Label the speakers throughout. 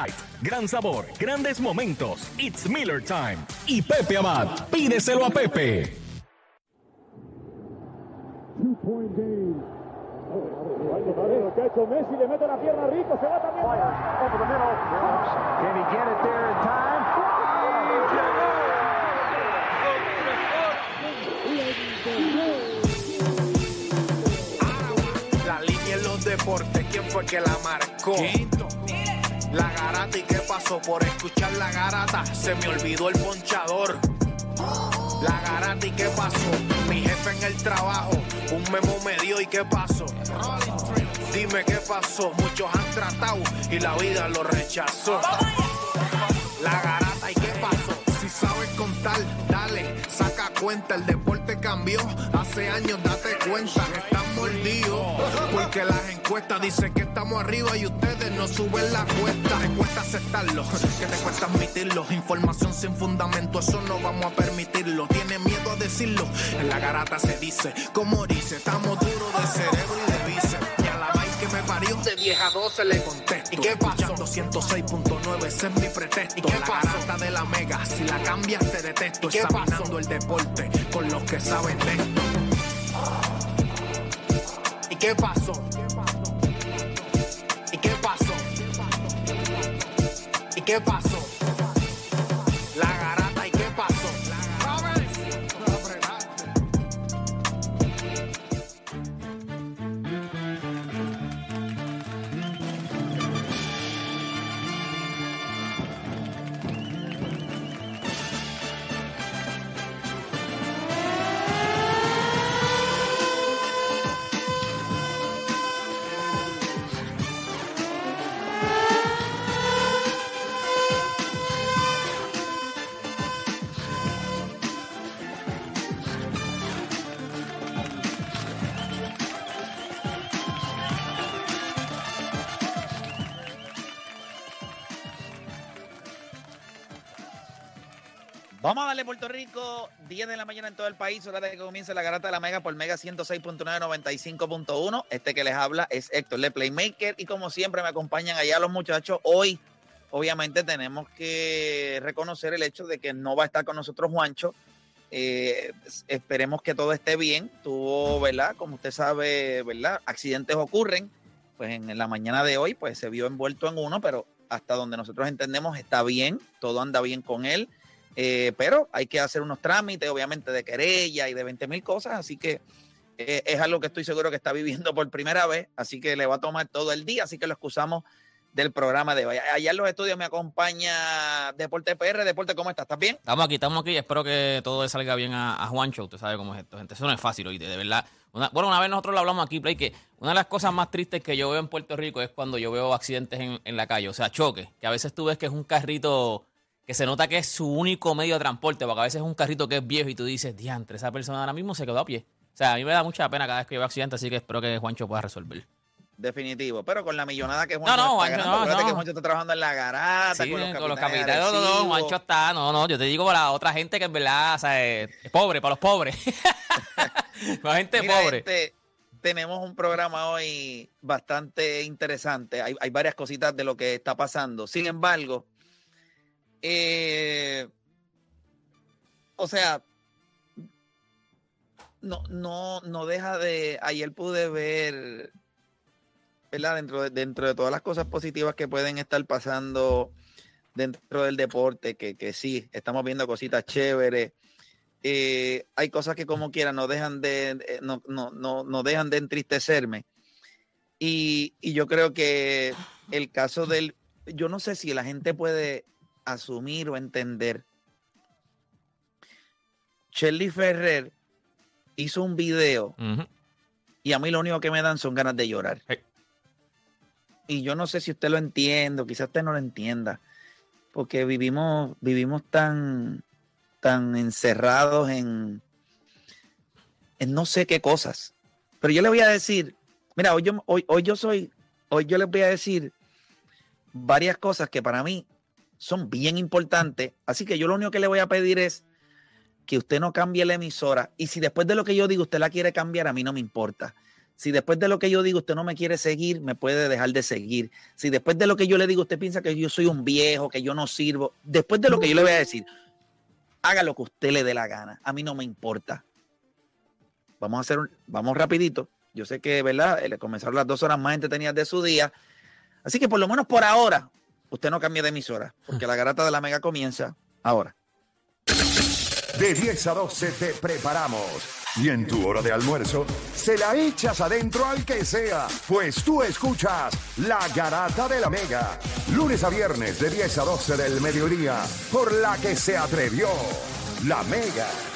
Speaker 1: Light. Gran sabor, grandes momentos. It's Miller Time. Y Pepe Abad, pídeselo a Pepe.
Speaker 2: Two-point game. Messi le mete la pierna rico, se va también. Over the middle. Can he get it there in time?
Speaker 3: La línea en los deportes, ¿quién fue que la marcó? La garata y qué pasó por escuchar la garata, se me olvidó el ponchador. La garata y qué pasó, mi jefe en el trabajo, un memo me dio y qué pasó. Dime qué pasó, muchos han tratado y la vida lo rechazó. La garata y qué pasó, si sabes contar, cuenta, el deporte cambió, hace años date cuenta, están mordidos, porque las encuestas dicen que estamos arriba y ustedes no suben la cuesta, te cuesta aceptarlo, que te cuesta admitirlo, información sin fundamento, eso no vamos a permitirlo, tiene miedo a decirlo, en la garata se dice, como dice, estamos duros de cerebro de vieja a 12 le contesto, ¿y qué pasó? 206.9, ese es mi pretexto, ¿y qué la de la mega, si la cambias te detesto, ¿Y qué examinando el deporte con los que saben de esto. ¿Y qué pasó? ¿Y qué pasó? ¿Y qué pasó? La
Speaker 4: Darle Puerto Rico, 10 de la mañana en todo el país, hora de que comience la garata de la Mega por Mega 106.9, 95.1. Este que les habla es Héctor, le Playmaker, y como siempre me acompañan allá los muchachos. Hoy, obviamente, tenemos que reconocer el hecho de que no va a estar con nosotros Juancho. Eh, esperemos que todo esté bien. Tuvo, ¿verdad? Como usted sabe, ¿verdad? Accidentes ocurren. Pues en la mañana de hoy, pues se vio envuelto en uno, pero hasta donde nosotros entendemos está bien, todo anda bien con él. Eh, pero hay que hacer unos trámites, obviamente, de querella y de 20 mil cosas, así que eh, es algo que estoy seguro que está viviendo por primera vez, así que le va a tomar todo el día, así que lo excusamos del programa de hoy. Allá en los estudios me acompaña Deporte PR. Deporte, ¿cómo estás? ¿Estás bien?
Speaker 5: Estamos aquí, estamos aquí. Espero que todo salga bien a, a Juancho. Usted sabe cómo es esto, gente. Eso no es fácil, oíste, de verdad. Bueno, una vez nosotros lo hablamos aquí, Play, que una de las cosas más tristes que yo veo en Puerto Rico es cuando yo veo accidentes en, en la calle, o sea, choques, que a veces tú ves que es un carrito que se nota que es su único medio de transporte, porque a veces es un carrito que es viejo y tú dices, diantre, esa persona ahora mismo se quedó a pie. O sea, a mí me da mucha pena cada vez que veo accidentes, así que espero que Juancho pueda resolver.
Speaker 4: Definitivo, pero con la millonada que
Speaker 5: No,
Speaker 4: Juancho
Speaker 5: no,
Speaker 4: está
Speaker 5: Juancho,
Speaker 4: ganando.
Speaker 5: no, no.
Speaker 4: que Juancho está trabajando en la garata,
Speaker 5: Sí,
Speaker 4: con los
Speaker 5: los
Speaker 4: capitanes.
Speaker 5: No, no, no. Juancho está, no, no, yo te digo para la otra gente que en verdad, o sea, es es pobre, para los pobres. para gente
Speaker 4: Mira,
Speaker 5: pobre.
Speaker 4: gente, tenemos un programa hoy bastante interesante. Hay, hay varias cositas de lo que está pasando. Sin embargo, eh, o sea, no, no, no deja de. Ayer pude ver, ¿verdad? Dentro de, dentro de todas las cosas positivas que pueden estar pasando dentro del deporte, que, que sí, estamos viendo cositas chéveres. Eh, hay cosas que como quiera no dejan de, eh, no, no, no, no dejan de entristecerme. Y, y yo creo que el caso del, yo no sé si la gente puede asumir o entender. Shelly Ferrer hizo un video y a mí lo único que me dan son ganas de llorar. Y yo no sé si usted lo entiende, o quizás usted no lo entienda, porque vivimos, vivimos tan, tan encerrados en, en no sé qué cosas. Pero yo le voy a decir, mira, hoy yo, hoy, hoy yo soy, hoy yo les voy a decir varias cosas que para mí son bien importantes. Así que yo lo único que le voy a pedir es que usted no cambie la emisora. Y si después de lo que yo digo usted la quiere cambiar, a mí no me importa. Si después de lo que yo digo usted no me quiere seguir, me puede dejar de seguir. Si después de lo que yo le digo usted piensa que yo soy un viejo, que yo no sirvo, después de lo que yo le voy a decir, haga lo que usted le dé la gana. A mí no me importa. Vamos a hacer, vamos rapidito. Yo sé que, ¿verdad? Le comenzaron las dos horas más entretenidas de su día. Así que por lo menos por ahora, usted no cambie de emisora, porque la garata de la mega comienza ahora.
Speaker 6: De 10 a 12 te preparamos. Y en tu hora de almuerzo, se la echas adentro al que sea, pues tú escuchas La Garata de la Mega. Lunes a viernes de 10 a 12 del mediodía, por la que se atrevió La Mega.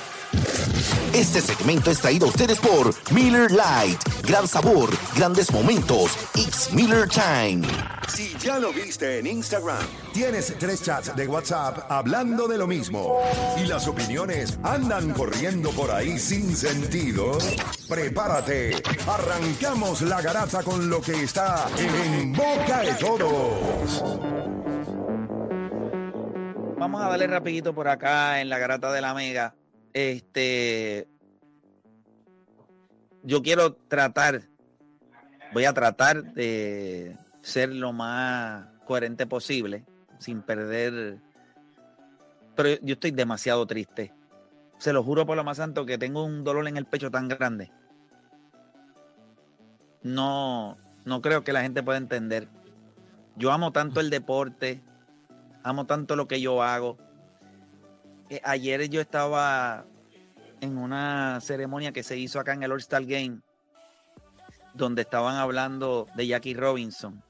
Speaker 7: Este segmento es traído a ustedes por Miller Light. Gran sabor, grandes momentos. It's Miller Time.
Speaker 6: Si ya lo viste en Instagram, tienes tres chats de WhatsApp hablando de lo mismo y las opiniones andan corriendo por ahí sin sentido, prepárate. Arrancamos la garata con lo que está en boca de todos.
Speaker 4: Vamos a darle rapidito por acá en la garata de la mega. Este, yo quiero tratar, voy a tratar de ser lo más coherente posible, sin perder. Pero yo estoy demasiado triste. Se lo juro por lo más santo que tengo un dolor en el pecho tan grande. No, no creo que la gente pueda entender. Yo amo tanto el deporte, amo tanto lo que yo hago eh, ayer yo estaba en una ceremonia que se hizo acá en el All-Star Game, donde estaban hablando de Jackie Robinson.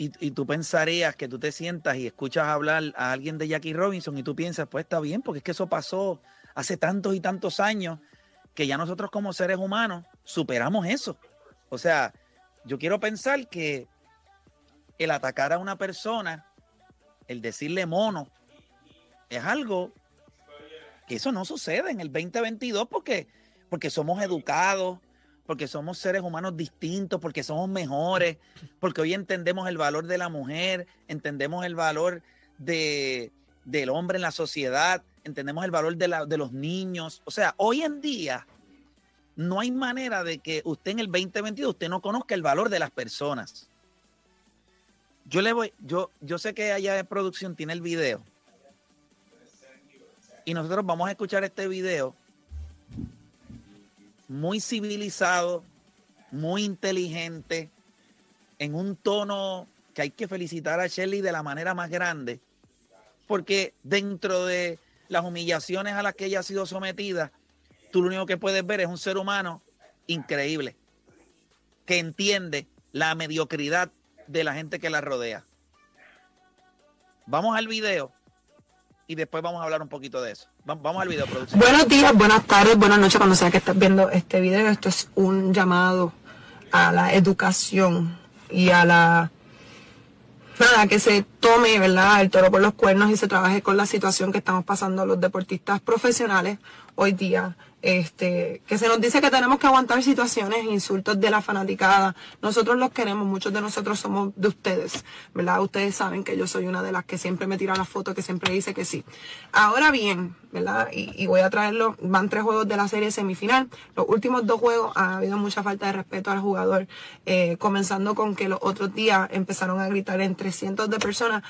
Speaker 4: Y, y, tú pensarías que tú te sientas y escuchas hablar a alguien de Jackie Robinson y tú piensas, pues está bien, porque es que eso pasó hace tantos y tantos años que ya nosotros como seres humanos superamos eso. O sea, yo quiero pensar que el atacar a una persona, el decirle mono, es algo que eso no sucede en el 2022 porque, porque somos educados, porque somos seres humanos distintos, porque somos mejores, porque hoy entendemos el valor de la mujer, entendemos el valor de, del hombre en la sociedad, entendemos el valor de, la, de los niños. O sea, hoy en día no hay manera de que usted en el 2022 usted no conozca el valor de las personas. Yo le voy, yo, yo sé que allá de producción tiene el video y nosotros vamos a escuchar este video muy civilizado, muy inteligente, en un tono que hay que felicitar a Shelly de la manera más grande, porque dentro de las humillaciones a las que ella ha sido sometida, tú lo único que puedes ver es un ser humano increíble, que entiende la mediocridad de la gente que la rodea. Vamos al video y después vamos a hablar un poquito de eso. Vamos al video, producción.
Speaker 8: Buenos días, buenas tardes, buenas noches cuando sea que estés viendo este video. Esto es un llamado a la educación y a la... Nada, que se tome, ¿verdad?, el toro por los cuernos y se trabaje con la situación que estamos pasando los deportistas profesionales hoy día este, que se nos dice que tenemos que aguantar situaciones, insultos de la fanaticada. Nosotros los queremos, muchos de nosotros somos de ustedes, ¿verdad? Ustedes saben que yo soy una de las que siempre me tira la foto, que siempre dice que sí. Ahora bien, ¿verdad? Y, voy a traerlo, van tres juegos de la serie semifinal. Los últimos dos juegos ha habido mucha falta de respeto al jugador, eh, comenzando con que los otros días empezaron a gritar entre cientos de personas,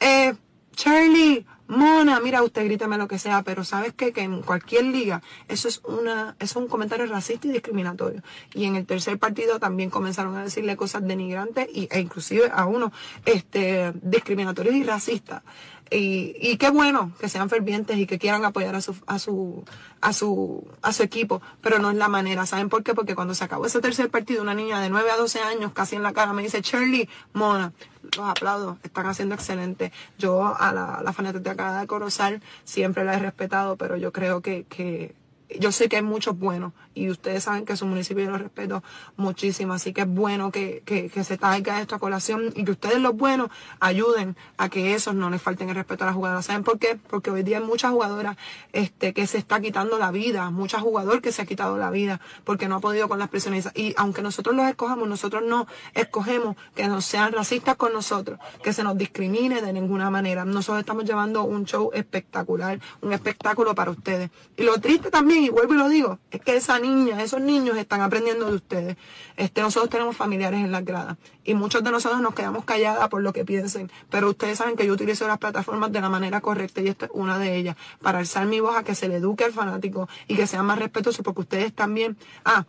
Speaker 8: eh, Charlie, Mona, mira, usted gríteme lo que sea, pero sabes qué? que en cualquier liga eso es una, es un comentario racista y discriminatorio. Y en el tercer partido también comenzaron a decirle cosas denigrantes y, e inclusive a uno, este, discriminatorios y racistas. Y, y qué bueno que sean fervientes y que quieran apoyar a su, a su, a su, a su equipo, pero no es la manera. ¿Saben por qué? Porque cuando se acabó ese tercer partido, una niña de 9 a 12 años, casi en la cara, me dice, Shirley, Mona, los aplaudo, están haciendo excelente. Yo a la, la fanática de Corozal siempre la he respetado, pero yo creo que, que yo sé que hay muchos buenos y ustedes saben que su municipio yo lo respeto muchísimo, así que es bueno que, que, que se traiga esto a colación y que ustedes los buenos ayuden a que esos no les falten el respeto a las jugadoras. ¿Saben por qué? Porque hoy día hay muchas jugadoras este, que se está quitando la vida, muchas jugadores que se ha quitado la vida porque no ha podido con las presiones. Y aunque nosotros los escojamos, nosotros no escogemos que no sean racistas con nosotros, que se nos discrimine de ninguna manera. Nosotros estamos llevando un show espectacular, un espectáculo para ustedes. Y lo triste también sí, vuelvo y lo digo, es que esa niña, esos niños están aprendiendo de ustedes. Este, nosotros tenemos familiares en las gradas y muchos de nosotros nos quedamos calladas por lo que piensen, pero ustedes saben que yo utilizo las plataformas de la manera correcta y esta es una de ellas, para alzar mi voz a que se le eduque al fanático y que sea más respetuoso porque ustedes también, ah,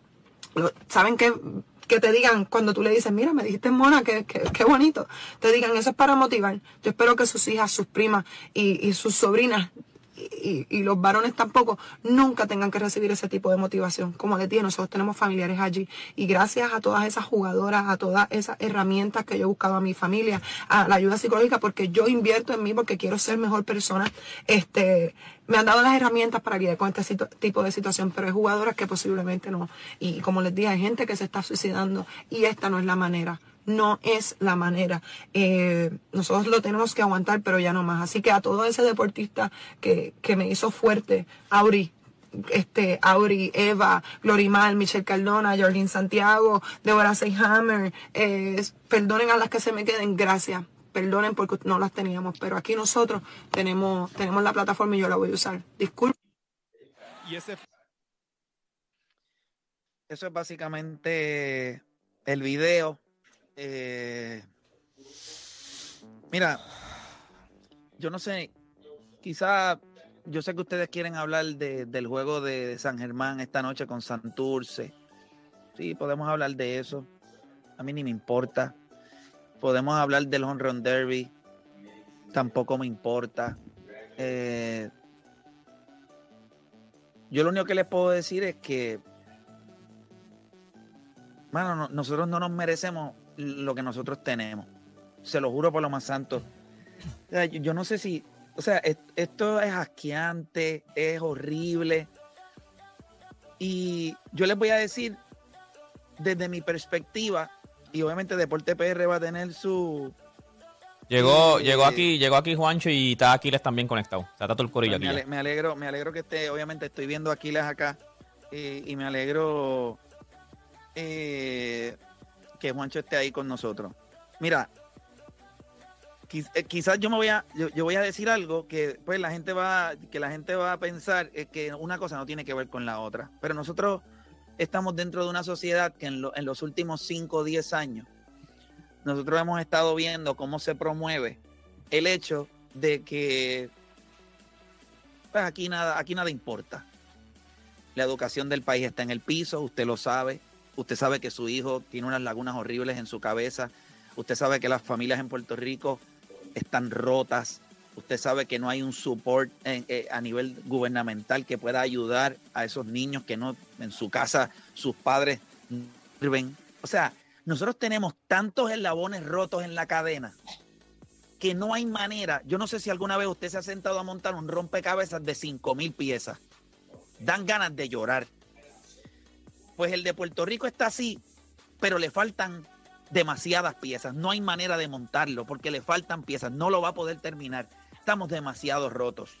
Speaker 8: saben que que te digan cuando tú le dices, mira, me dijiste mona, qué, qué, bonito. Te digan, eso es para motivar. Yo espero que sus hijas, sus primas y, y sus sobrinas y, los varones tampoco nunca tengan que recibir ese tipo de motivación. Como les dije, nosotros tenemos familiares allí y gracias a todas esas jugadoras, a todas esas herramientas que yo he buscado a mi familia, a la ayuda psicológica, porque yo invierto en mí porque quiero ser mejor persona, este, me han dado las herramientas para lidiar con este tipo de situación, pero hay jugadoras que posiblemente no. Y como les dije, hay gente que se está suicidando y esta no es la manera no es la manera. Eh, nosotros lo tenemos que aguantar, pero ya no más. Así que a todo ese deportista que, que me hizo fuerte, Auri, este, Auri, Eva, Glorimar, Michelle Cardona, Jorlin Santiago, Deborah Seyhammer, eh, perdonen a las que se me queden, gracias. Perdonen porque no las teníamos, pero aquí nosotros tenemos, tenemos la plataforma y yo la voy a usar. Disculpen.
Speaker 9: Y ese
Speaker 4: Eso es básicamente el video. Eh, mira, yo no sé, quizá, yo sé que ustedes quieren hablar de- del juego de San Germán esta noche con Santurce. Sí, podemos hablar de eso. A mí ni me importa. Podemos hablar del Home Run Derby. Tampoco me importa. Eh, yo lo único que les puedo decir es que Mano, no- nosotros no nos merecemos lo que nosotros tenemos. Se lo juro por lo más santo. O sea, yo, yo no sé si. O sea, es- esto es asqueante, es horrible. Y yo les voy a decir, desde mi perspectiva, y obviamente Deporte PR va a tener su.
Speaker 5: Llegó,
Speaker 4: Eh,
Speaker 5: llegó aquí, llegó aquí Juancho y está Aquiles también conectado. O sea, está todo el corillo
Speaker 4: me,
Speaker 5: aquí.
Speaker 4: ale- me alegro, me alegro que esté, obviamente estoy viendo a Aquiles acá. eh, y me alegro eh, que Juancho esté ahí con nosotros. Mira, eh, quizás yo me voy a, yo, voy a decir algo que pues la gente va, que la gente va a pensar que una cosa no tiene que ver con la otra. Pero nosotros estamos dentro de una sociedad que en, en los últimos 5 o 10 años, nosotros hemos estado viendo cómo se promueve el hecho de que pues aquí nada, aquí nada importa. La educación del país está en el piso, usted lo sabe. Usted sabe que su hijo tiene unas lagunas horribles en su cabeza. Usted sabe que las familias en Puerto Rico están rotas. Usted sabe que no hay un support en- eh, a nivel gubernamental que pueda ayudar a esos niños que no en su casa sus padres sirven. O sea, nosotros tenemos tantos eslabones rotos en la cadena que no hay manera. Yo no sé si alguna vez usted se ha sentado a montar un rompecabezas de 5 mil piezas. Dan ganas de llorar. Pues el de Puerto Rico está así, pero le faltan demasiadas piezas. No hay manera de montarlo porque le faltan piezas. No lo va a poder terminar. Estamos demasiado rotos.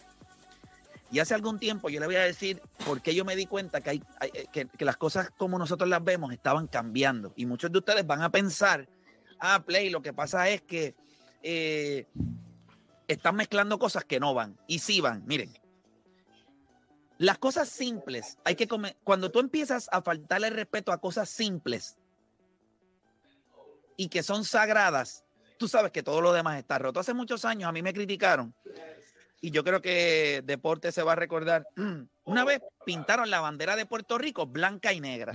Speaker 4: Y hace algún tiempo yo le voy a decir por qué yo me di cuenta que, hay, eh, que las cosas como nosotros las vemos estaban cambiando. Y muchos de ustedes van a pensar, ah, Play, lo que pasa es que eh, están mezclando cosas que no van. Y sí van, miren. Las cosas simples, hay que comer. Cuando tú empiezas a faltarle respeto a cosas simples y que son sagradas, tú sabes que todo lo demás está roto. Hace muchos años a mí me criticaron y yo creo que Deporte se va a recordar. Una vez pintaron la bandera de Puerto Rico blanca y negra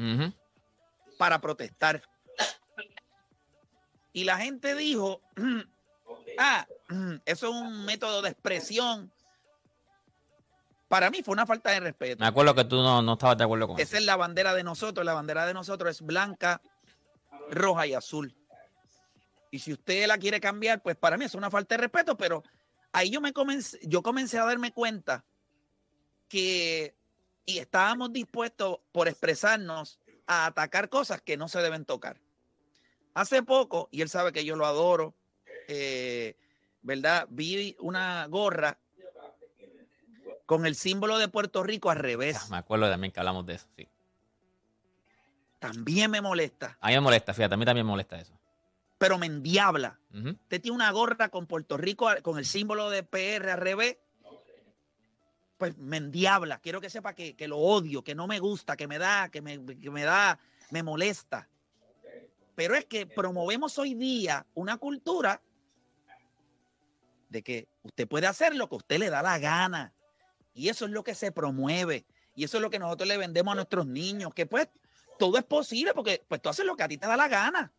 Speaker 4: para protestar. Y la gente dijo, ah, eso es un método de expresión. Para mí fue una falta de respeto.
Speaker 5: Me acuerdo que tú no, no estabas de acuerdo con eso.
Speaker 4: Esa es la bandera de nosotros. La bandera de nosotros es blanca, roja y azul. Y si usted la quiere cambiar, pues para mí es una falta de respeto, pero ahí yo me comencé, yo comencé a darme cuenta que y estábamos dispuestos por expresarnos a atacar cosas que no se deben tocar. Hace poco, y él sabe que yo lo adoro, eh, ¿verdad? Vi una gorra con el símbolo de Puerto Rico al revés.
Speaker 5: Me acuerdo también que hablamos de eso, sí.
Speaker 4: También me molesta,
Speaker 5: A mí me molesta, fíjate, a mí también me molesta eso.
Speaker 4: pero me endiabla.
Speaker 5: Ujú.
Speaker 4: Usted tiene una gorra con Puerto Rico, con el símbolo de PR al revés. pues me endiabla. Quiero que sepa que, que lo odio, que no me gusta, que me da, que me, que me da, me molesta. Pero es que promovemos hoy día una cultura de que usted puede hacer lo que usted le da la gana. Y eso es lo que se promueve. Y eso es lo que nosotros le vendemos a nuestros niños, que pues todo es posible porque pues tú haces lo que a ti te da la gana.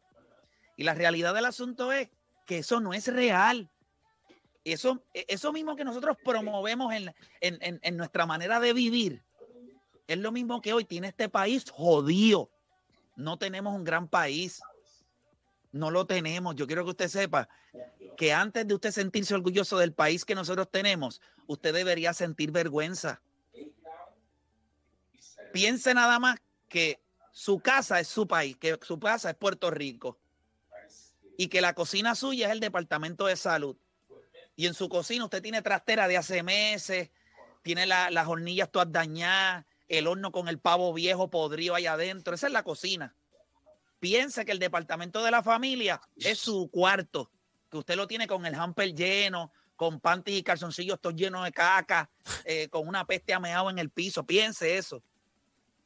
Speaker 4: Y la realidad del asunto es que eso no es real. Eso, e, eso mismo que nosotros promovemos en, en, en nuestra manera de vivir, es lo mismo que hoy tiene este país jodido. No tenemos un gran país. No lo tenemos. Yo quiero que usted sepa que antes de usted sentirse orgulloso del país que nosotros tenemos, usted debería sentir vergüenza. Piense nada más que su casa es su país, que su casa es Puerto Rico y que la cocina suya es el departamento de salud. Y en su cocina usted tiene trastera de hace meses, tiene las hornillas todas dañadas, el horno con el pavo viejo podrido ahí adentro. Esa es la cocina. Piense que el departamento de la familia es su cuarto, que usted lo tiene con el hamper lleno, con panties y calzoncillos todos llenos de caca, eh, con una peste ameado en el piso. Piense eso.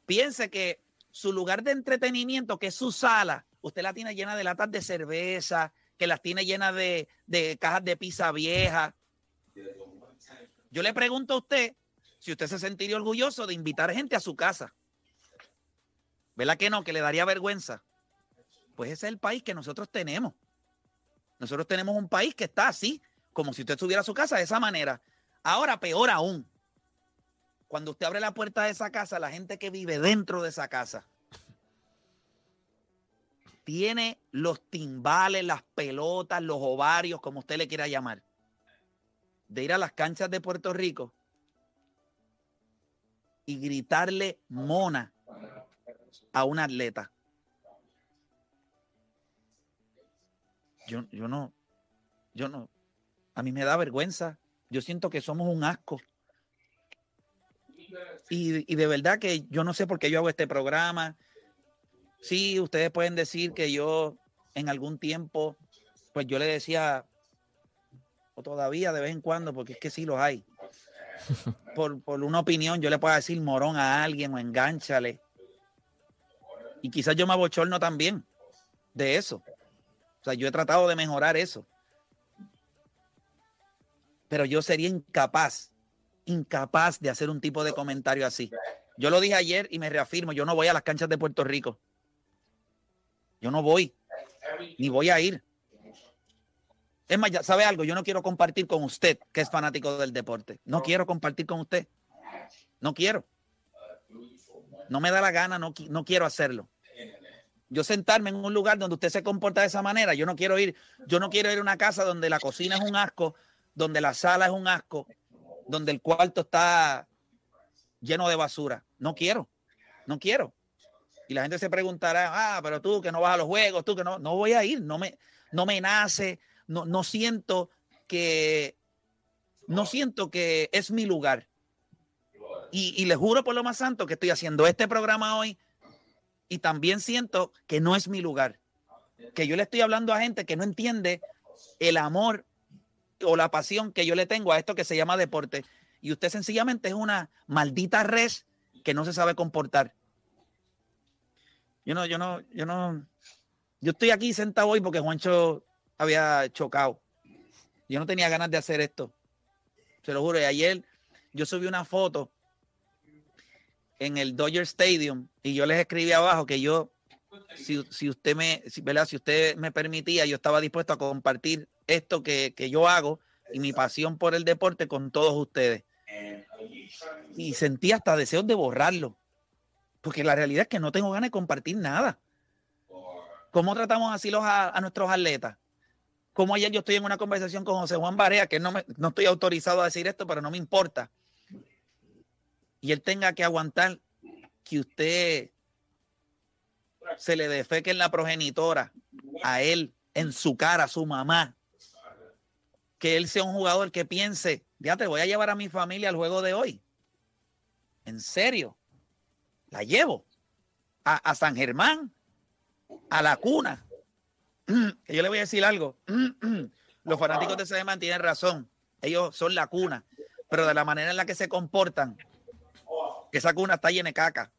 Speaker 4: Piense que su lugar de entretenimiento, que es su sala, usted la tiene llena de latas de cerveza, que las tiene llenas de, de cajas de pizza vieja. Yo le pregunto a usted si usted se sentiría orgulloso de invitar gente a su casa. ¿Verdad que no? Que le daría vergüenza. Pues ese es el país que nosotros tenemos. Nosotros tenemos un país que está así, como si usted estuviera a su casa de esa manera. Ahora, peor aún, cuando usted abre la puerta de esa casa, la gente que vive dentro de esa casa tiene los timbales, las pelotas, los ovarios, como usted le quiera llamar, de ir a las canchas de Puerto Rico y gritarle mona a un atleta. Yo, yo no, yo no, a mí me da vergüenza. Yo siento que somos un asco. Y, y, de verdad que yo no sé por qué yo hago este programa. Sí, ustedes pueden decir que yo en algún tiempo, pues yo le decía, o todavía de vez en cuando, porque es que sí los hay. Por, por una opinión, yo le puedo decir morón a alguien o enganchale. Y quizás yo me abochorno también de eso. O sea, yo he tratado de mejorar eso. Pero yo sería incapaz, incapaz de hacer un tipo de comentario así. Yo lo dije ayer y me reafirmo, yo no voy a las canchas de Puerto Rico. Yo no voy, ni voy a ir. Es más, ya sabe algo, yo no quiero compartir con usted, que es fanático del deporte. No quiero compartir con usted. No quiero. No me da la gana, no, no quiero hacerlo yo sentarme en un lugar donde usted se comporta de esa manera, yo no quiero ir, yo no quiero ir a una casa donde la cocina es un asco, donde la sala es un asco, donde el cuarto está lleno de basura. No quiero, no quiero. Y la gente se preguntará, ah, pero tú que no vas a los juegos, tú que no, no voy a ir, no me, no me nace, no, no siento que, no siento que es mi lugar. Y, y le juro por lo más santo que estoy haciendo este programa hoy y también siento que no es mi lugar. Que yo le estoy hablando a gente que no entiende el amor o la pasión que yo le tengo a esto que se llama deporte. Y usted sencillamente es una maldita res que no se sabe comportar. Yo no, yo no, yo no. Yo estoy aquí sentado hoy porque Juancho había chocado. Yo no tenía ganas de hacer esto. Se lo juro. Y ayer yo subí una foto en el Dodger Stadium y yo les escribí abajo que yo, si, si usted me, si, si usted me permitía, yo estaba dispuesto a compartir esto que, que yo hago y mi pasión por el deporte con todos ustedes. Y sentí hasta deseos de borrarlo, porque la realidad es que no tengo ganas de compartir nada. ¿Cómo tratamos así los, a, a nuestros atletas? Como ayer yo estoy en una conversación con José Juan Barea, que no, me, no estoy autorizado a decir esto, pero no me importa y él tenga que aguantar que usted se le defeque en la progenitora a él, en su cara, a su mamá, que él sea un jugador que piense, ya te voy a llevar a mi familia al juego de hoy. En serio, la llevo a, a San Germán, a la cuna. Que yo le voy a decir algo. Los fanáticos de San Germán tienen razón. Ellos son la cuna pero de la manera en la que se comportan, esa cuna está llena de caca.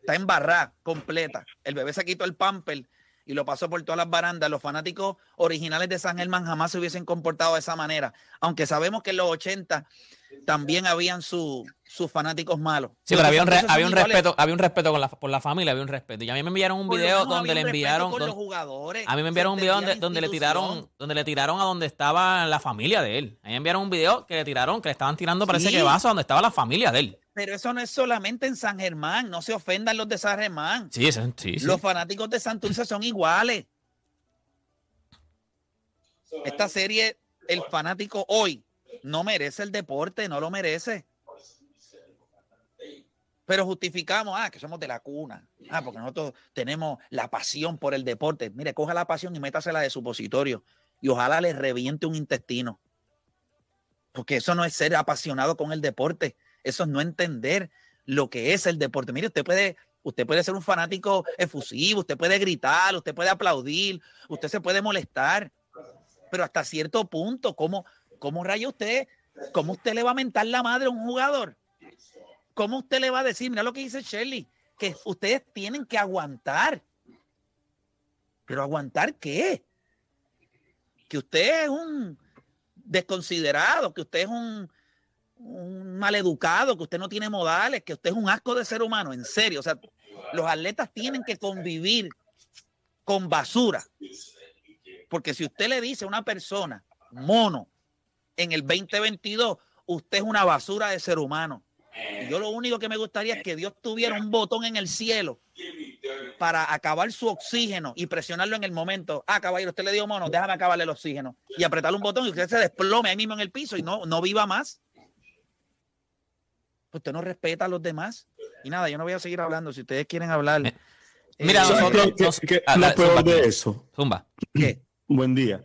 Speaker 4: Está embarrada, completa. El bebé se quitó el pamper y lo pasó por todas las barandas. Los fanáticos originales de San Germán jamás se hubiesen comportado de esa manera. Aunque sabemos que en los 80 también habían sus fanáticos malos.
Speaker 5: Sí, pero había un, había un respeto, había un respeto con la, por la familia, había un respeto. Y a mí me enviaron un video donde le enviaron. a mí me enviaron un video donde, donde le tiraron, donde le tiraron a donde estaba la familia de él. A mí me enviaron un video que le tiraron, que le estaban tirando, parece que vaso donde estaba la familia de él.
Speaker 4: Pero eso no es solamente en San Germán, no se ofendan los de San Germán.
Speaker 5: Sí, sí, sí.
Speaker 4: Los fanáticos de Santurce son iguales. Esta serie, el fanático hoy, no merece el deporte, no lo merece. Pero justificamos, ah, que somos de la cuna. Ah, porque nosotros tenemos la pasión por el deporte. Mire, coja la pasión y métasela de supositorio. Y ojalá le reviente un intestino. Porque eso no es ser apasionado con el deporte. Eso es no entender lo que es el deporte. Mire, usted puede, usted puede ser un fanático efusivo, usted puede gritar, usted puede aplaudir, usted se puede molestar, pero hasta cierto punto, ¿cómo, cómo raya usted? ¿Cómo usted le va a mentar la madre a un jugador? ¿Cómo usted le va a decir? Mira lo que dice Shirley, que ustedes tienen que aguantar. ¿Pero aguantar qué? Que usted es un desconsiderado, que usted es un, un maleducado, que usted no tiene modales, que usted es un asco de ser humano, en serio. O sea, los atletas tienen que convivir con basura. Porque si usted le dice a una persona, mono, en el 2022, usted es una basura de ser humano. Y yo lo único que me gustaría es que Dios tuviera un botón en el cielo para acabar su oxígeno y presionarlo en el momento. Ah, caballero, usted le dio mono, déjame acabarle el oxígeno. Y apretarle un botón y usted se desplome ahí mismo en el piso y no, no viva más usted no respeta a los demás. Y nada, yo no voy a seguir hablando. Si ustedes quieren hablar. Eh,
Speaker 9: mira, eh, nosotros. Ah, lo peor de eso.
Speaker 5: Zumba.
Speaker 9: ¿Qué? Buen día.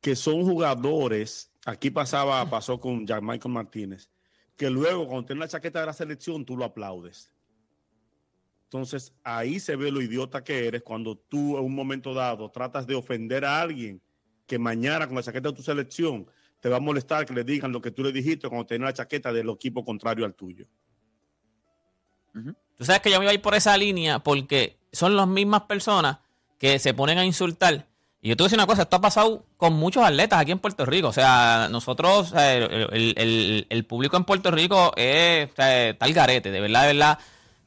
Speaker 9: Que son jugadores. Aquí pasaba, pasó con Jack Michael Martínez. Que luego, cuando tiene la chaqueta de la selección, tú lo aplaudes. Entonces, ahí se ve lo idiota que eres cuando tú, en un momento dado, tratas de ofender a alguien que mañana, con la chaqueta de tu selección, te va a molestar que le digan lo que tú le dijiste cuando tenés la chaqueta del equipo contrario al tuyo.
Speaker 5: Tú sabes que yo me iba a ir por esa línea porque son las mismas personas que se ponen a insultar. Y yo te voy a decir una cosa, esto ha pasado con muchos atletas aquí en Puerto Rico. O sea, nosotros, el, público en Puerto Rico es tal garete, de verdad, de verdad.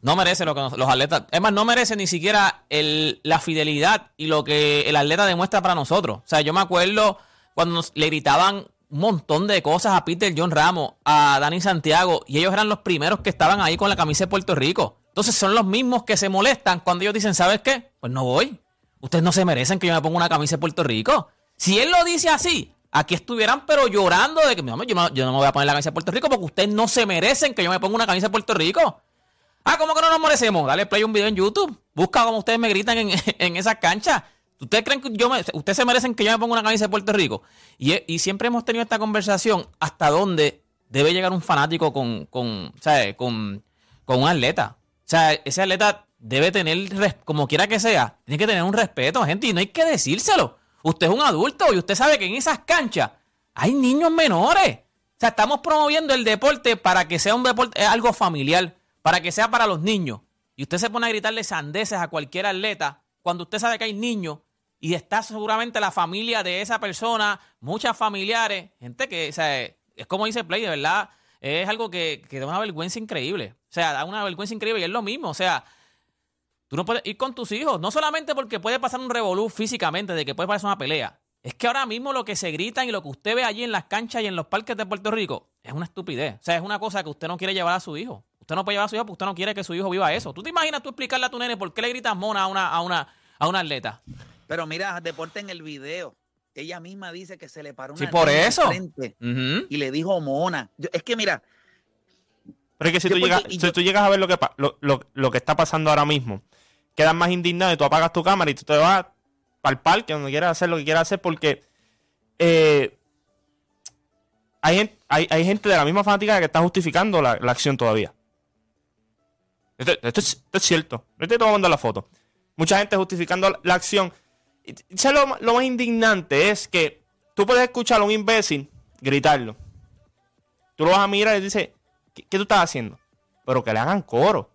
Speaker 5: No merece lo que los atletas. Es más, no merece ni siquiera la fidelidad y lo que el atleta demuestra para nosotros. O sea, yo me acuerdo cuando le gritaban un montón de cosas a Peter John Ramos, a Dani Santiago, y ellos eran los primeros que estaban ahí con la camisa de Puerto Rico. Entonces son los mismos que se molestan cuando ellos dicen, ¿sabes qué? Pues no voy. Ustedes no se merecen que yo me ponga una camisa de Puerto Rico. Si él lo dice así, aquí estuvieran pero llorando de que yo no, yo no me voy a poner la camisa de Puerto Rico porque ustedes no se merecen que yo me ponga una camisa de Puerto Rico. Ah, ¿cómo que no nos merecemos? Dale play un video en YouTube. Busca como ustedes me gritan en, en esa cancha. ¿Ustedes creen que yo me, ustedes se merecen que yo me ponga una camisa de Puerto Rico? Y, siempre hemos tenido esta conversación hasta dónde debe llegar un fanático con, con, con, con un atleta. O sea, ese atleta debe tener, como quiera que sea, tiene que tener un respeto, gente, y no hay que decírselo. Usted es un adulto y usted sabe que en esas canchas hay niños menores. O sea, estamos promoviendo el deporte para que sea un deporte, algo familiar, para que sea para los niños. Y usted se pone a gritarle sandeces a cualquier atleta cuando usted sabe que hay niños y está seguramente la familia de esa persona, muchas familiares, gente que, o sea, es como dice Play, de verdad, es algo que, da una vergüenza increíble. O sea, da una vergüenza increíble y es lo mismo. O sea, tú no puedes ir con tus hijos, no solamente porque puede pasar un revolú físicamente, de que puede pasar una pelea. Es que ahora mismo lo que se gritan y lo que usted ve allí en las canchas y en los parques de Puerto Rico es una estupidez. O sea, es una cosa que usted no quiere llevar a su hijo. Usted no puede llevar a su hijo porque usted no quiere que su hijo viva eso. ¿Tú te imaginas tú explicarle a tu nene por qué le gritas mona a una, a una, a una atleta?
Speaker 4: Pero mira, deporte en el video. Ella misma dice que se le paró una
Speaker 5: sí, por eso.
Speaker 4: Frente y le dijo mona. es que mira.
Speaker 10: Pero es que si, tú llegas, si tú llegas a ver lo que, lo, que está pasando ahora mismo, quedas más indignado y tú apagas tu cámara y tú te vas para el parque donde quieras hacer lo que quieras hacer porque eh, hay, hay, gente de la misma fanática que está justificando la, acción todavía. Esto, es, cierto. No estoy tomando la foto. Mucha gente justificando la acción lo, más indignante es que tú puedes escuchar a un imbécil gritarlo. tú lo vas a mirar y dices, ¿qué, qué tú estás haciendo? Pero que le hagan coro.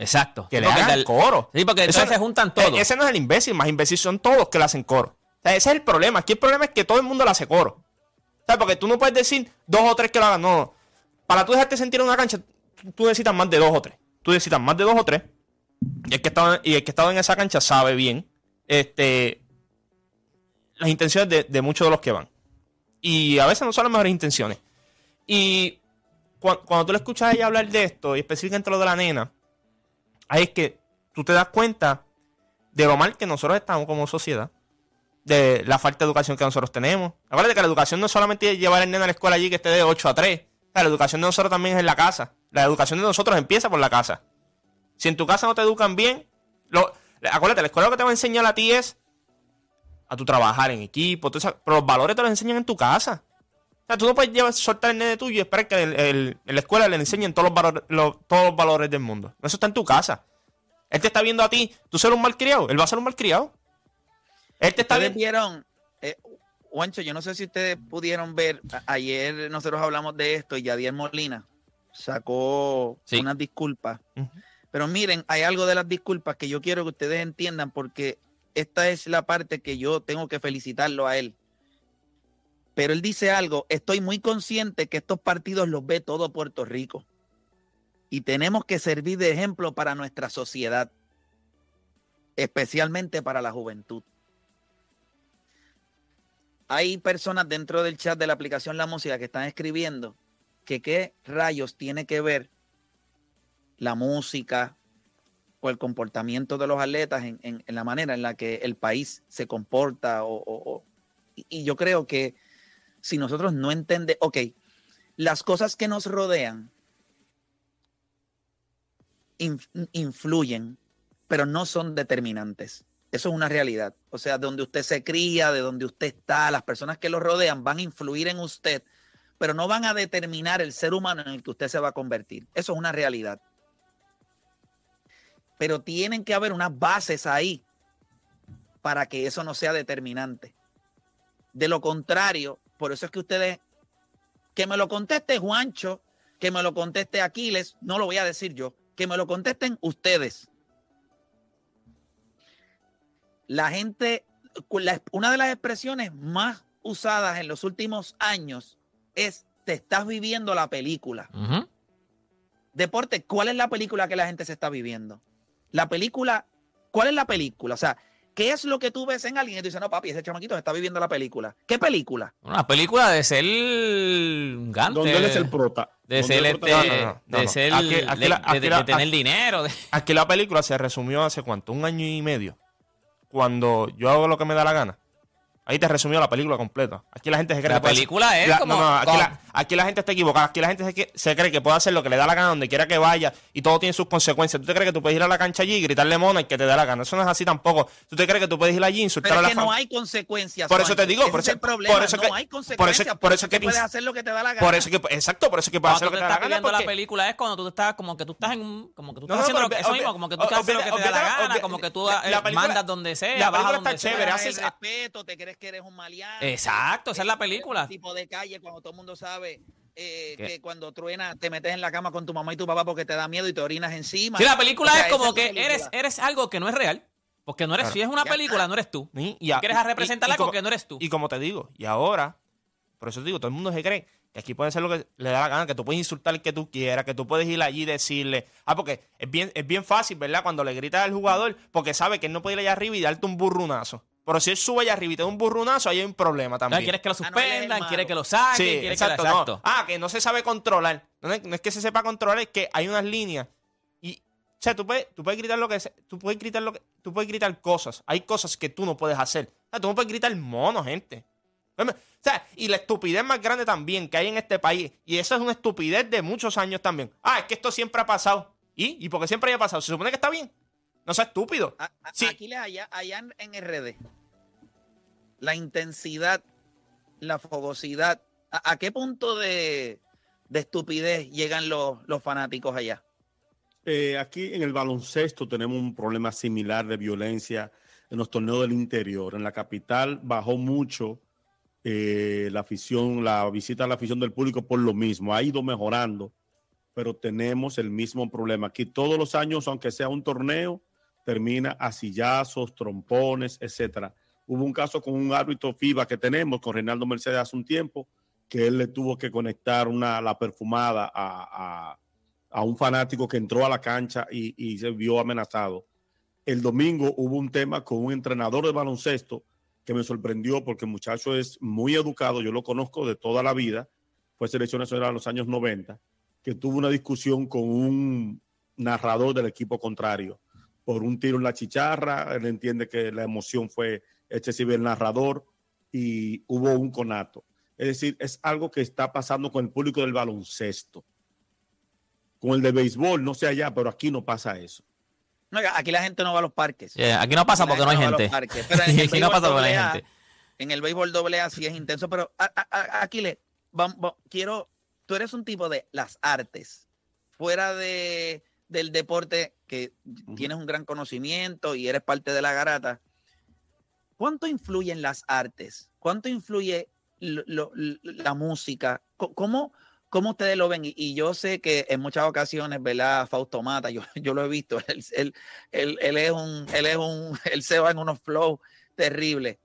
Speaker 5: Exacto.
Speaker 10: Que
Speaker 5: Sí,
Speaker 10: le hagan
Speaker 5: del-
Speaker 10: coro.
Speaker 5: Sí, porque
Speaker 10: Eso
Speaker 5: entonces
Speaker 10: no-
Speaker 5: se juntan
Speaker 10: e-
Speaker 5: todos.
Speaker 10: Ese no es el imbécil, más imbécil son todos que le hacen coro. O sea, ese es el problema. Aquí el problema es que todo el mundo le hace coro. O sea, porque tú no puedes decir dos o tres que lo hagan. No, no. Para tú dejarte sentir en una cancha, tú- tú necesitas más de dos o tres. Tú necesitas más de dos o tres. Y el que estaba, y el que estaba en esa cancha sabe bien este, las intenciones de, de muchos de los que van. Y a veces no son las mejores intenciones. Y cuando, cuando tú le escuchas a ella hablar de esto, y específicamente lo de la nena, ahí es que tú te das cuenta de lo mal que nosotros estamos como sociedad, de la falta de educación que nosotros tenemos. Acuérdate que la educación no es solamente llevar al nene a la escuela allí que esté de 8 a 3. O sea, la educación de nosotros también es en la casa. La educación de nosotros empieza por la casa. Si en tu casa no te educan bien, lo, acuérdate, la escuela lo que te va a enseñar a ti es a tu trabajar en equipo, todo pero los valores te los enseñan en tu casa. Sea, tú no puedes llevar, soltar el nene tuyo y esperar que el- el- en la escuela le enseñen todos los, valores, los- todos los valores del mundo. Eso está en tu casa. Él te está viendo a ti, tú ser un malcriado, él va a ser un malcriado. Él te está viendo.
Speaker 4: vieron, eh, Juancho, yo no sé si ustedes pudieron ver, ayer nosotros hablamos de esto y Yadier Molina sacó
Speaker 5: Sí.
Speaker 4: unas disculpas. Pero miren, hay algo de las disculpas que yo quiero que ustedes entiendan porque esta es la parte que yo tengo que felicitarlo a él. Pero él dice algo, estoy muy consciente que estos partidos los ve todo Puerto Rico y tenemos que servir de ejemplo para nuestra sociedad, especialmente para la juventud. Hay personas dentro del chat de la aplicación La Música que están escribiendo que qué rayos tiene que ver la música o el comportamiento de los atletas en, la manera en la que el país se comporta. O, o- y yo creo que si nosotros no entendemos, ok, las cosas que nos rodean inf- influyen, pero no son determinantes. Eso es una realidad. O sea, donde usted se cría, de donde usted está, las personas que lo rodean van a influir en usted, pero no van a determinar el ser humano en el que usted se va a convertir. Eso es una realidad. Pero tienen que haber unas bases ahí para que eso no sea determinante. De lo contrario, por eso es que ustedes, que me lo conteste Juancho, que me lo conteste Aquiles, no lo voy a decir yo, que me lo contesten ustedes. La gente, una de las expresiones más usadas en los últimos años es te estás viviendo la película. Deporte, ¿cuál es la película que la gente se está viviendo? La película, ¿cuál es la película? O sea, ¿qué es lo que tú ves en alguien y tú dices, no, papi, ese chamaquito está viviendo la película? ¿Qué película?
Speaker 5: Una película de ser un gante.
Speaker 9: Donde él es el prota.
Speaker 5: De ser,
Speaker 9: el
Speaker 5: este,
Speaker 10: No, no,
Speaker 5: de ser, de- tener dinero. de-
Speaker 10: Aquí la película se resumió hace cuánto, un año y medio. Cuando yo hago lo que me da la gana. Ahí te resumió la película completa. Aquí la gente se cree
Speaker 5: La
Speaker 10: que puede
Speaker 5: película
Speaker 10: hacer-
Speaker 5: es
Speaker 10: La-
Speaker 5: como-
Speaker 10: no, no, aquí, la, aquí la gente está equivocada. Aquí la gente se, que- se cree que puede hacer lo que le da la gana donde quiera que vaya y todo tiene sus consecuencias. ¿Tú te crees que tú puedes ir a la cancha allí y gritarle mona y que te dé la gana? Eso no es así tampoco. ¿Tú te crees que tú puedes ir allí y insultar
Speaker 4: Pero
Speaker 10: a
Speaker 4: es
Speaker 10: la
Speaker 4: que no hay consecuencias.
Speaker 10: Por eso te digo,
Speaker 4: Ese
Speaker 10: por
Speaker 4: es
Speaker 10: eso-
Speaker 4: el problema.
Speaker 10: por eso
Speaker 4: no
Speaker 10: que-
Speaker 4: hay
Speaker 10: por eso-
Speaker 4: consecuencias.
Speaker 10: por eso que
Speaker 4: tú puedes hacer lo que te da la gana.
Speaker 10: Por eso que, exacto, por eso que puede hacer
Speaker 5: Cuando
Speaker 10: lo que te da la gana.
Speaker 5: viviendo la película es cuando tú estás como que tú estás en un, como que tú
Speaker 10: No,
Speaker 5: estás
Speaker 10: no,
Speaker 5: haciendo que, eso mismo, como que tú estás haciendo lo que te da la gana, como que tú eh, mandas donde sea,
Speaker 10: la película
Speaker 5: donde
Speaker 10: está chévere,
Speaker 4: el respeto, te crees que eres un maleante.
Speaker 5: Exacto, esa es la película.
Speaker 4: tipo de calle cuando todo el mundo sabe eh, que cuando truena te metes en la cama con tu mamá y tu papá porque te da miedo y te orinas encima.
Speaker 5: Sí, la película
Speaker 4: O sea,
Speaker 5: es como que
Speaker 4: película.
Speaker 5: eres, eres algo que no es real. Porque no eres,
Speaker 10: Claro.
Speaker 5: si es una
Speaker 4: Ya
Speaker 5: película, no eres tú.
Speaker 10: Y
Speaker 5: quieres
Speaker 10: y-
Speaker 5: representar
Speaker 10: y- y
Speaker 5: algo
Speaker 10: como-
Speaker 5: que no eres tú.
Speaker 10: Y como te digo, y ahora, por eso te digo, todo el mundo se cree que aquí puede ser lo que le da la gana, que tú puedes insultar al que tú quieras, que tú puedes ir allí y decirle. Ah, porque es bien, es bien fácil, ¿verdad? Cuando le gritas al jugador, porque sabe que él no puede ir allá arriba y darte un burrunazo. Pero si él sube allá arriba y te da un burrunazo, ahí hay un problema también.
Speaker 5: quieres que lo
Speaker 4: Ah,
Speaker 5: suspendan, quieres que lo saquen,
Speaker 10: Sí,
Speaker 5: quieres
Speaker 10: exacto,
Speaker 5: que lo
Speaker 10: no.
Speaker 5: exacto.
Speaker 10: Ah, que no se sabe controlar. No es, no es que se sepa controlar, es que hay unas líneas. Y, o sea, tú puedes, tú puedes gritar lo que tú puedes gritar lo que, tú puedes gritar cosas. Hay cosas que tú no puedes hacer. O sea, tú no puedes gritar mono, gente. O sea, y la estupidez más grande también que hay en este país, y esa es una estupidez de muchos años también. Ah, es que esto siempre ha pasado. ¿Y? ¿Y por qué siempre haya pasado? Se supone que está bien. No sea estúpido.
Speaker 4: A- a-
Speaker 10: Sí.
Speaker 4: Aquí allá, allá en, en RD, la intensidad, la fogosidad, ¿a, a qué punto de, de estupidez llegan los, los fanáticos allá?
Speaker 9: Eh, aquí en el baloncesto tenemos un problema similar de violencia en los torneos del interior. En la capital bajó mucho eh, la afición, la visita a la afición del público por lo mismo. Ha ido mejorando, pero tenemos el mismo problema. Aquí todos los años, aunque sea un torneo, termina a sillazos, trompones, etcétera. Hubo un caso con un árbitro FIBA que tenemos con Reinaldo Mercedes hace un tiempo, que él le tuvo que conectar una, la perfumada a, un fanático que entró a la cancha y, y se vio amenazado. El domingo hubo un tema con un entrenador de baloncesto que me sorprendió porque el muchacho es muy educado, yo lo conozco de toda la vida, fue selección nacional en los años 90, que tuvo una discusión con un narrador del equipo contrario por un tiro en la chicharra, él entiende que la emoción fue excesiva el narrador y hubo un conato. Es decir, es algo que está pasando con el público del baloncesto. Con el de béisbol, no sé allá, pero aquí no pasa eso.
Speaker 4: No, aquí la gente no va a los parques.
Speaker 5: aquí no pasa porque no hay gente.
Speaker 4: Pero en el no pasa porque no hay gente. En el béisbol doble A sí es intenso, pero aquí le vamos, quiero, tú eres un tipo de las artes, fuera de, del deporte que tienes un gran conocimiento y eres parte de la garata. ¿Cuánto influyen las artes? ¿Cuánto influye la música? ¿Cómo, ¿Cómo ustedes lo ven? Y, yo sé que en muchas ocasiones, ¿verdad? Fausto Mata, yo, yo lo he visto, él, él, él, es un, él es un, él se va en unos flows terribles.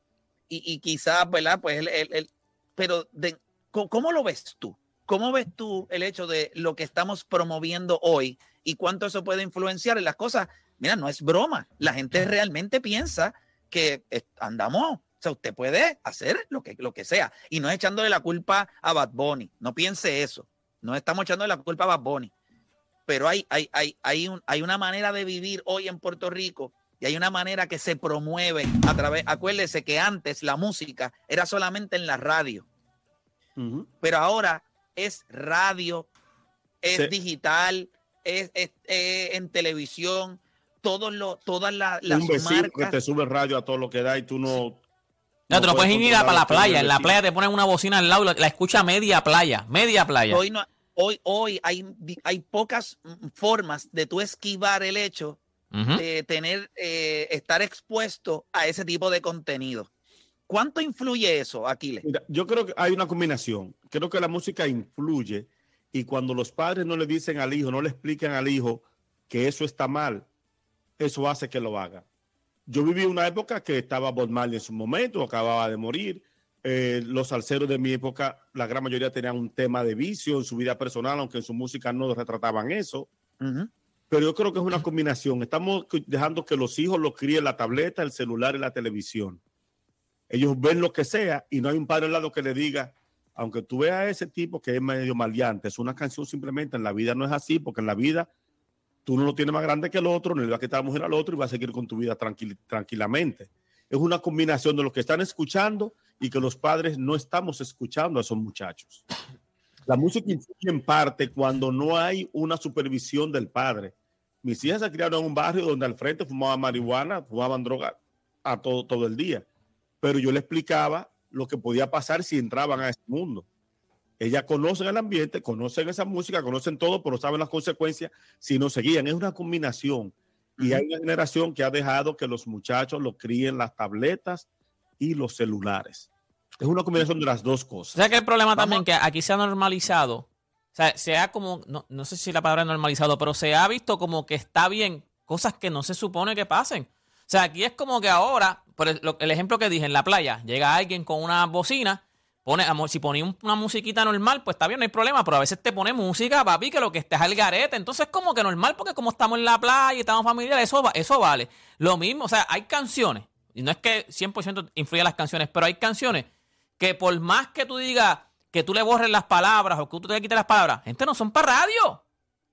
Speaker 4: Y, y quizás, ¿verdad? Pues él, él pero de, ¿cómo lo ves tú? ¿Cómo ves tú el hecho de lo que estamos promoviendo hoy y cuánto eso puede influenciar en las cosas? Mira, no es broma. La gente realmente piensa que andamos sea, usted puede hacer lo que, lo que sea. Y no es echándole la culpa a Bad Bunny. No piense eso. No estamos echándole la culpa a Bad Bunny. Pero hay, hay, hay, hay, un, hay una manera de vivir hoy en Puerto Rico y hay una manera que se promueve a través. Acuérdese que antes la música era solamente en la radio. Pero ahora es radio, es digital, es, en televisión, todos los, todas las
Speaker 9: Un vecino que te sube radio a todo lo que da y tú no,
Speaker 5: no, tú no puedes ir a para la playa. En la playa te ponen una bocina al lado y la, escucha media playa. Media playa.
Speaker 4: Hoy, no, hoy, hoy hay, hay pocas formas de tú esquivar el hecho de tener, eh, estar expuesto a ese tipo de contenido. ¿Cuánto influye eso, Aquiles?
Speaker 9: yo creo que hay una combinación. Creo que la música influye y cuando los padres no le dicen al hijo, no le explican al hijo que eso está mal, eso hace que lo haga. Yo viví una época que estaba Bob Marley en su momento, acababa de morir. Eh, los salseros de mi época, la gran mayoría tenían un tema de vicio en su vida personal, aunque en su música no retrataban eso. Pero yo creo que es una combinación. Estamos dejando que los hijos los críen la tableta, el celular y la televisión. Ellos ven lo que sea y no hay un padre al lado que le diga, aunque tú veas a ese tipo que es medio maleante, es una canción simplemente, en la vida no es así, porque en la vida tú no lo tienes más grande que el otro, no le vas a quitar la mujer al otro y vas a seguir con tu vida tranquilamente. Es una combinación de lo que están escuchando y que los padres no estamos escuchando a esos muchachos. La música influye en parte cuando no hay una supervisión del padre. Mis hijas se criaron en un barrio donde al frente fumaban marihuana, fumaban droga a todo, todo el día. Pero yo le explicaba lo que podía pasar si entraban a ese mundo. Ellas conocen el ambiente, conocen esa música, conocen todo, pero saben las consecuencias si no seguían. Es una combinación. Y hay una generación que ha dejado que los muchachos lo críen las tabletas y los celulares. Es una combinación de las dos cosas.
Speaker 5: O sea que el problema también que aquí se ha normalizado, o sea, se ha como, no, no sé si la palabra normalizado, pero se ha visto como que está bien cosas que no se supone que pasen. O sea, aquí es como que ahora, por el, ejemplo que dije, en la playa, llega alguien con una bocina Pone, si ponía una musiquita normal, pues está bien, no hay problema, pero a veces te pone música, papi, que lo que estés al garete. Entonces, como que normal, porque como estamos en la playa y estamos familiares, eso, eso vale. Lo mismo, o sea, hay canciones, y no es que 100% influya las canciones, pero hay canciones que por más que tú digas que tú le borres las palabras o que tú te quites las palabras, gente, no son para radio.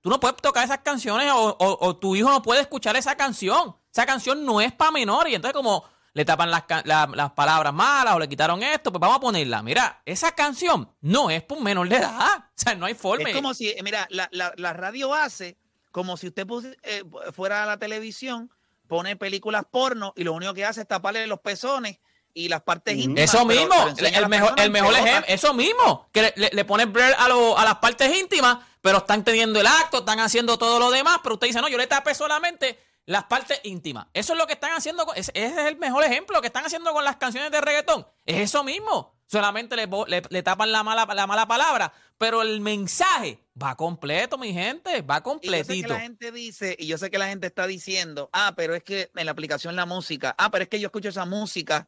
Speaker 5: Tú no puedes tocar esas canciones o, tu hijo no puede escuchar esa canción. Esa canción no es para menor. Y entonces, como le tapan las, las, palabras malas o le quitaron esto, pues vamos a ponerla. Mira, esa canción no es por menor de edad. O sea, no hay forma.
Speaker 4: Es como si, mira, la, la, radio hace como si usted eh, fuera a la televisión, pone películas porno y lo único que hace es taparle los pezones y las partes íntimas.
Speaker 5: Eso mismo, el, mejor, el mejor ejemplo, eso mismo, que le, le ponen blur a, a las partes íntimas, pero están teniendo el acto, están haciendo todo lo demás, pero usted dice, no, yo le tapé solamente las partes íntimas. Eso es lo que están haciendo. ese es el mejor ejemplo que están haciendo con las canciones de reggaetón. Es eso mismo. Solamente le, le, le tapan la mala, la mala palabra, pero el mensaje va completo, mi gente, va completito.
Speaker 4: Y yo sé que la gente dice, y yo sé que la gente está diciendo, ah, pero es que en la aplicación la música, ah, pero es que yo escucho esa música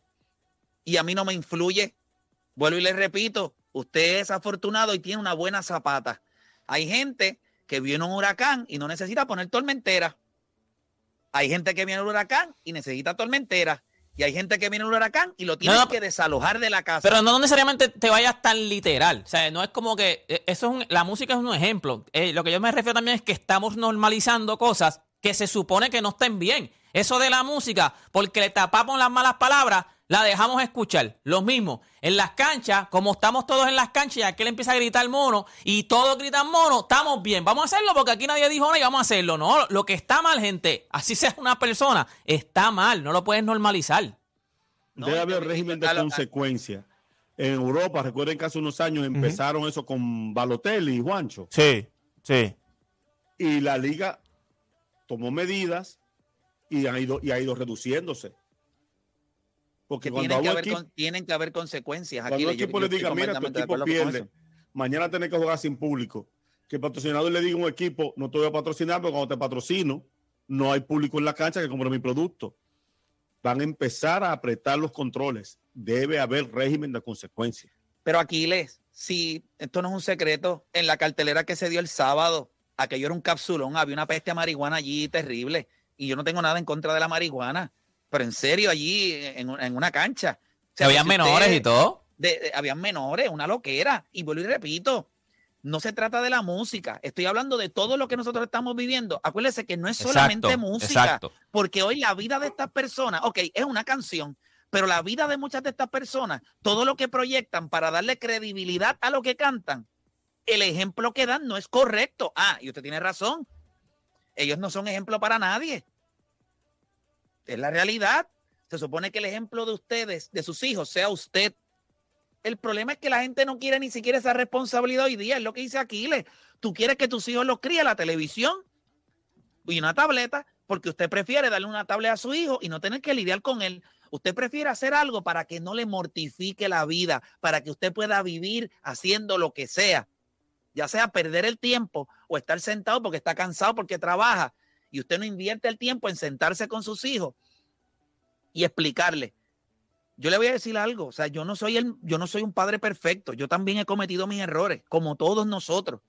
Speaker 4: y a mí no me influye. Vuelvo y le repito, usted es afortunado y tiene una buena zapata. Hay gente que viene un huracán y no necesita poner tormentera. Hay gente que viene un huracán y necesita tormentera. Y hay gente que viene un huracán y lo tiene que desalojar de la casa.
Speaker 5: Pero no necesariamente te vayas tan literal. O sea, no es como que. Eh, eso es la música es un ejemplo. Eh, lo que yo me refiero también es que estamos normalizando cosas que se supone que no estén bien. Eso de la música, porque le tapamos las malas palabras, la dejamos escuchar. Lo mismo, en las canchas, como estamos todos en las canchas y aquel empieza a gritar mono y todos gritan mono, estamos bien. Vamos a hacerlo porque aquí nadie dijo nada y vamos a hacerlo. No, lo que está mal, gente, así sea una persona, está mal, no lo puedes normalizar.
Speaker 9: Debe haber régimen de consecuencia. En Europa, recuerden que hace unos años empezaron eso con Balotelli y Juancho.
Speaker 10: Sí, sí.
Speaker 9: Y la liga tomó medidas y ha ido, y ha ido reduciéndose.
Speaker 4: Porque tienen, que haber, tienen que haber consecuencias.
Speaker 9: Cuando el equipo le diga, mira, tu equipo pierde, mañana tenés que jugar sin público. Que el patrocinador le diga a un equipo, no te voy a patrocinar, pero cuando te patrocino, no hay público en la cancha que compre mi producto. Van a empezar a apretar los controles. Debe haber régimen de consecuencias.
Speaker 4: Pero Aquiles, si esto no es un secreto, en la cartelera que se dio el sábado, aquello era un capsulón, había una peste de marihuana allí terrible. Y yo no tengo nada en contra de la marihuana pero en serio, allí en, una cancha.
Speaker 5: O habían menores y todo.
Speaker 4: habían menores, una loquera. Y vuelvo y repito, no se trata de la música. Estoy hablando de todo lo que nosotros estamos viviendo. Acuérdense que no es solamente música. Porque hoy la vida de estas personas, ok, es una canción, pero la vida de muchas de estas personas, todo lo que proyectan para darle credibilidad a lo que cantan, el ejemplo que dan no es correcto. Ah, y usted tiene razón. Ellos no son ejemplo para nadie. Es la realidad. Se supone que el ejemplo de ustedes, de sus hijos, sea usted. El problema es que la gente no quiere ni siquiera esa responsabilidad hoy día. Es lo que dice Aquiles. Tú quieres que tus hijos los críen la televisión y una tableta porque usted prefiere darle una tableta a su hijo y no tener que lidiar con él. Usted prefiere hacer algo para que no le mortifique la vida, para que usted pueda vivir haciendo lo que sea, ya sea perder el tiempo o estar sentado porque está cansado porque trabaja y usted no invierte el tiempo en sentarse con sus hijos y explicarle. Yo le voy a decir algo, o sea, yo no soy el, yo no soy un padre perfecto, yo también he cometido mis errores, como todos nosotros,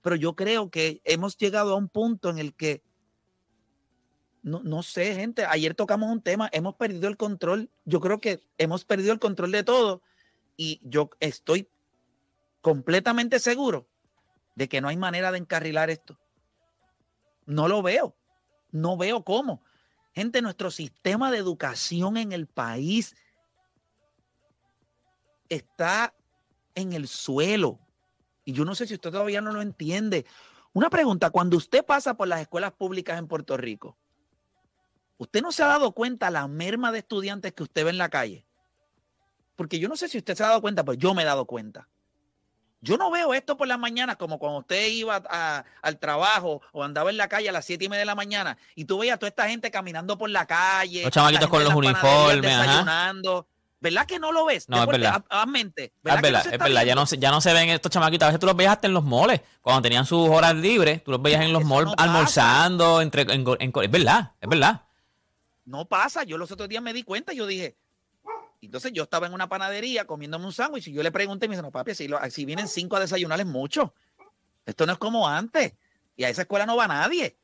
Speaker 4: pero yo creo que hemos llegado a un punto en el que no, no sé, gente, ayer tocamos un tema, hemos perdido el control, yo creo que hemos perdido el control de todo y yo estoy completamente seguro de que no hay manera de encarrilar esto. No lo veo. No veo cómo. Gente, nuestro sistema de educación en el país está en el suelo. Y yo no sé si usted todavía no lo entiende. Una pregunta, cuando usted pasa por las escuelas públicas en Puerto Rico, ¿usted no se ha dado cuenta la merma de estudiantes que usted ve en la calle? Porque yo no sé si usted se ha dado cuenta, pero yo me he dado cuenta. Yo no veo esto por las mañanas como cuando usted iba al trabajo o andaba en la calle a las siete y media de la mañana y tú veías a toda esta gente caminando por la calle.
Speaker 5: Los chamaquitos con los uniformes,
Speaker 4: desayunando. ¿Verdad que no lo ves?
Speaker 5: No, es verdad.
Speaker 4: A, mente.
Speaker 5: ¿Verdad es verdad, es verdad. Ya no, se, ya no se ven estos chamaquitos. A veces tú los veías hasta en los moles. Cuando tenían sus horas libres, tú los veías en los moles almorzando. Entre, es verdad, es verdad.
Speaker 4: No pasa. Yo los otros días me di cuenta y yo dije, entonces yo estaba en una panadería comiéndome un sándwich y yo le pregunté y me dice, no, papi, si, si vienen cinco a desayunar es mucho. Esto no es como antes. Y a esa escuela no va nadie.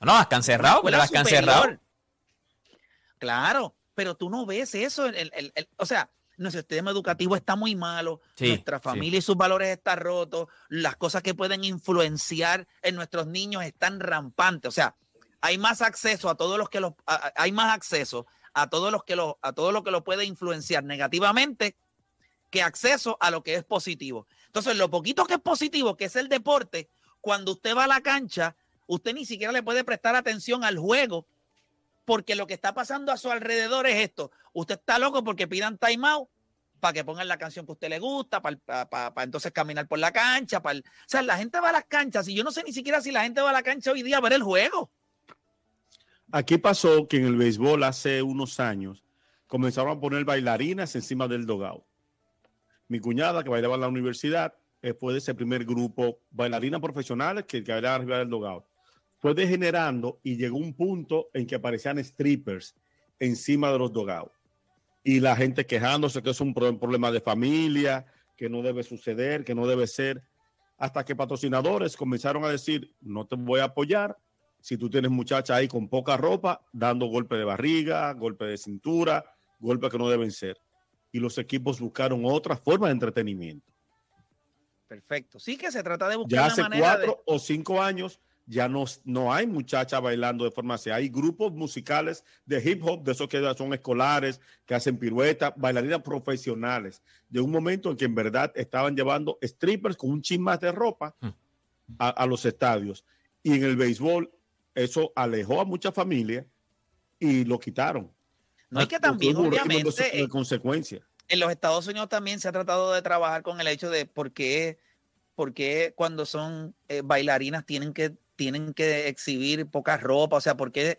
Speaker 5: No, has cancelado, pero has cancelado.
Speaker 4: Claro, pero tú no ves eso. o sea, nuestro sistema educativo está muy malo, nuestra familia y sus valores están rotos, las cosas que pueden influenciar en nuestros niños están rampantes. O sea, hay más acceso a todos los que los, hay más acceso a todo lo que lo, a todo lo que lo puede influenciar negativamente que acceso a lo que es positivo. Entonces, lo poquito que es positivo, que es el deporte, cuando usted va a la cancha, usted ni siquiera le puede prestar atención al juego, porque lo que está pasando a su alrededor es esto. Usted está loco porque pidan timeout para que pongan la canción que a usted le gusta, para, entonces caminar por la cancha. Para O sea, la gente va a las canchas y yo no sé ni siquiera si la gente va a la cancha hoy día a ver el juego.
Speaker 9: Aquí pasó que en el béisbol hace unos años comenzaron a poner bailarinas encima del dogado. mi cuñada que bailaba en la universidad, eh, fue de ese primer grupo, bailarinas profesionales que, que bailaban arriba del dogado. Fue degenerando y llegó un punto en que aparecían strippers encima de los dogados. Y la gente quejándose que es un problema de familia, que no debe suceder, que no debe ser. Hasta que patrocinadores comenzaron a decir, no te voy a apoyar si tú tienes muchachas ahí con poca ropa, dando golpe de barriga, golpe de cintura, golpes que no deben ser. Y los equipos buscaron otra forma de entretenimiento.
Speaker 4: Perfecto. Sí que se trata de buscar
Speaker 9: ya hace cuatro o cinco años ya no, no hay muchachas bailando de forma así. Hay grupos musicales de hip hop, de esos que son escolares, que hacen piruetas, bailarinas profesionales. De un momento en que en verdad estaban llevando strippers con un chin más de ropa hmm. a, los estadios. Y en el béisbol, eso alejó a muchas familias y lo quitaron.
Speaker 4: No hay que también, obviamente,
Speaker 9: en consecuencia.
Speaker 4: En los Estados Unidos también se ha tratado de trabajar con el hecho de por qué, por qué cuando son eh, bailarinas tienen que tienen que exhibir poca ropa, o sea, ¿por qué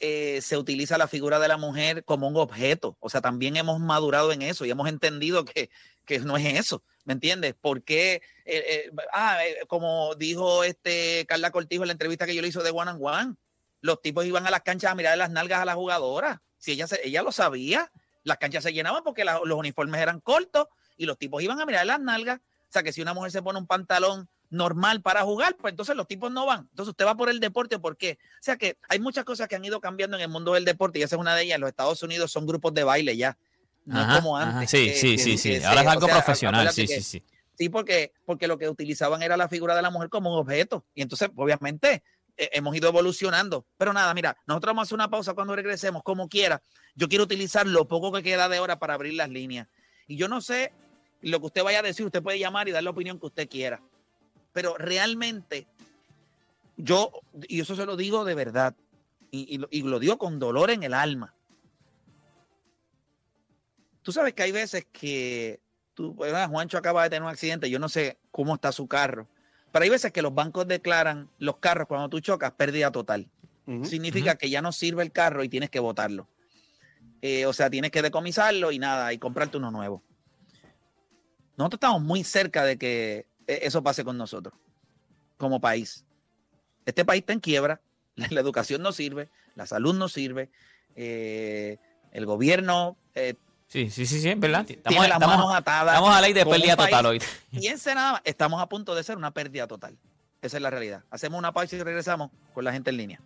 Speaker 4: eh, se utiliza la figura de la mujer como un objeto? O sea, también hemos madurado en eso y hemos entendido que, que no es eso, ¿me entiendes? Porque, eh, eh, ah, como dijo este Carla Cortijo en la entrevista que yo le hice de One and One, los tipos iban a las canchas a mirar las nalgas a las jugadoras. Si ella, ella lo sabía, las canchas se llenaban porque los uniformes eran cortos y los tipos iban a mirar las nalgas. O sea, que si una mujer se pone un pantalón normal para jugar, pues entonces los tipos no van. Entonces usted va por el deporte, ¿por qué? O sea que hay muchas cosas que han ido cambiando en el mundo del deporte y esa es una de ellas. En los Estados Unidos son grupos de baile ya, no como antes.
Speaker 5: Sí, sí, sí, sí. Ahora es algo profesional, sí, sí, sí.
Speaker 4: Sí, porque, porque lo que utilizaban era la figura de la mujer como un objeto. Y entonces, obviamente, eh, hemos ido evolucionando. Pero nada, mira, nosotros vamos a hacer una pausa cuando regresemos, como quiera. Yo quiero utilizar lo poco que queda de hora para abrir las líneas. Y yo no sé lo que usted vaya a decir, usted puede llamar y dar la opinión que usted quiera pero realmente yo, y eso se lo digo de verdad, y, lo, digo con dolor en el alma. Tú sabes que hay veces que tú, Juancho acaba de tener un accidente, yo no sé cómo está su carro, pero hay veces que los bancos declaran los carros cuando tú chocas pérdida total. Significa que ya no sirve el carro y tienes que botarlo. Eh, o sea, tienes que decomisarlo y nada, y comprarte uno nuevo. Nosotros estamos muy cerca de que eso pase con nosotros como país. Este país está en quiebra, la, educación no sirve, la salud no sirve, eh, el gobierno...
Speaker 5: Eh, sí, sí, sí, sí, verdad.
Speaker 4: Estamos, tiene las manos atadas.
Speaker 5: Estamos a ley de pérdida total hoy.
Speaker 4: Piense nada más, estamos a punto de ser una pérdida total. Esa es la realidad. Hacemos una pausa y regresamos con la gente en línea.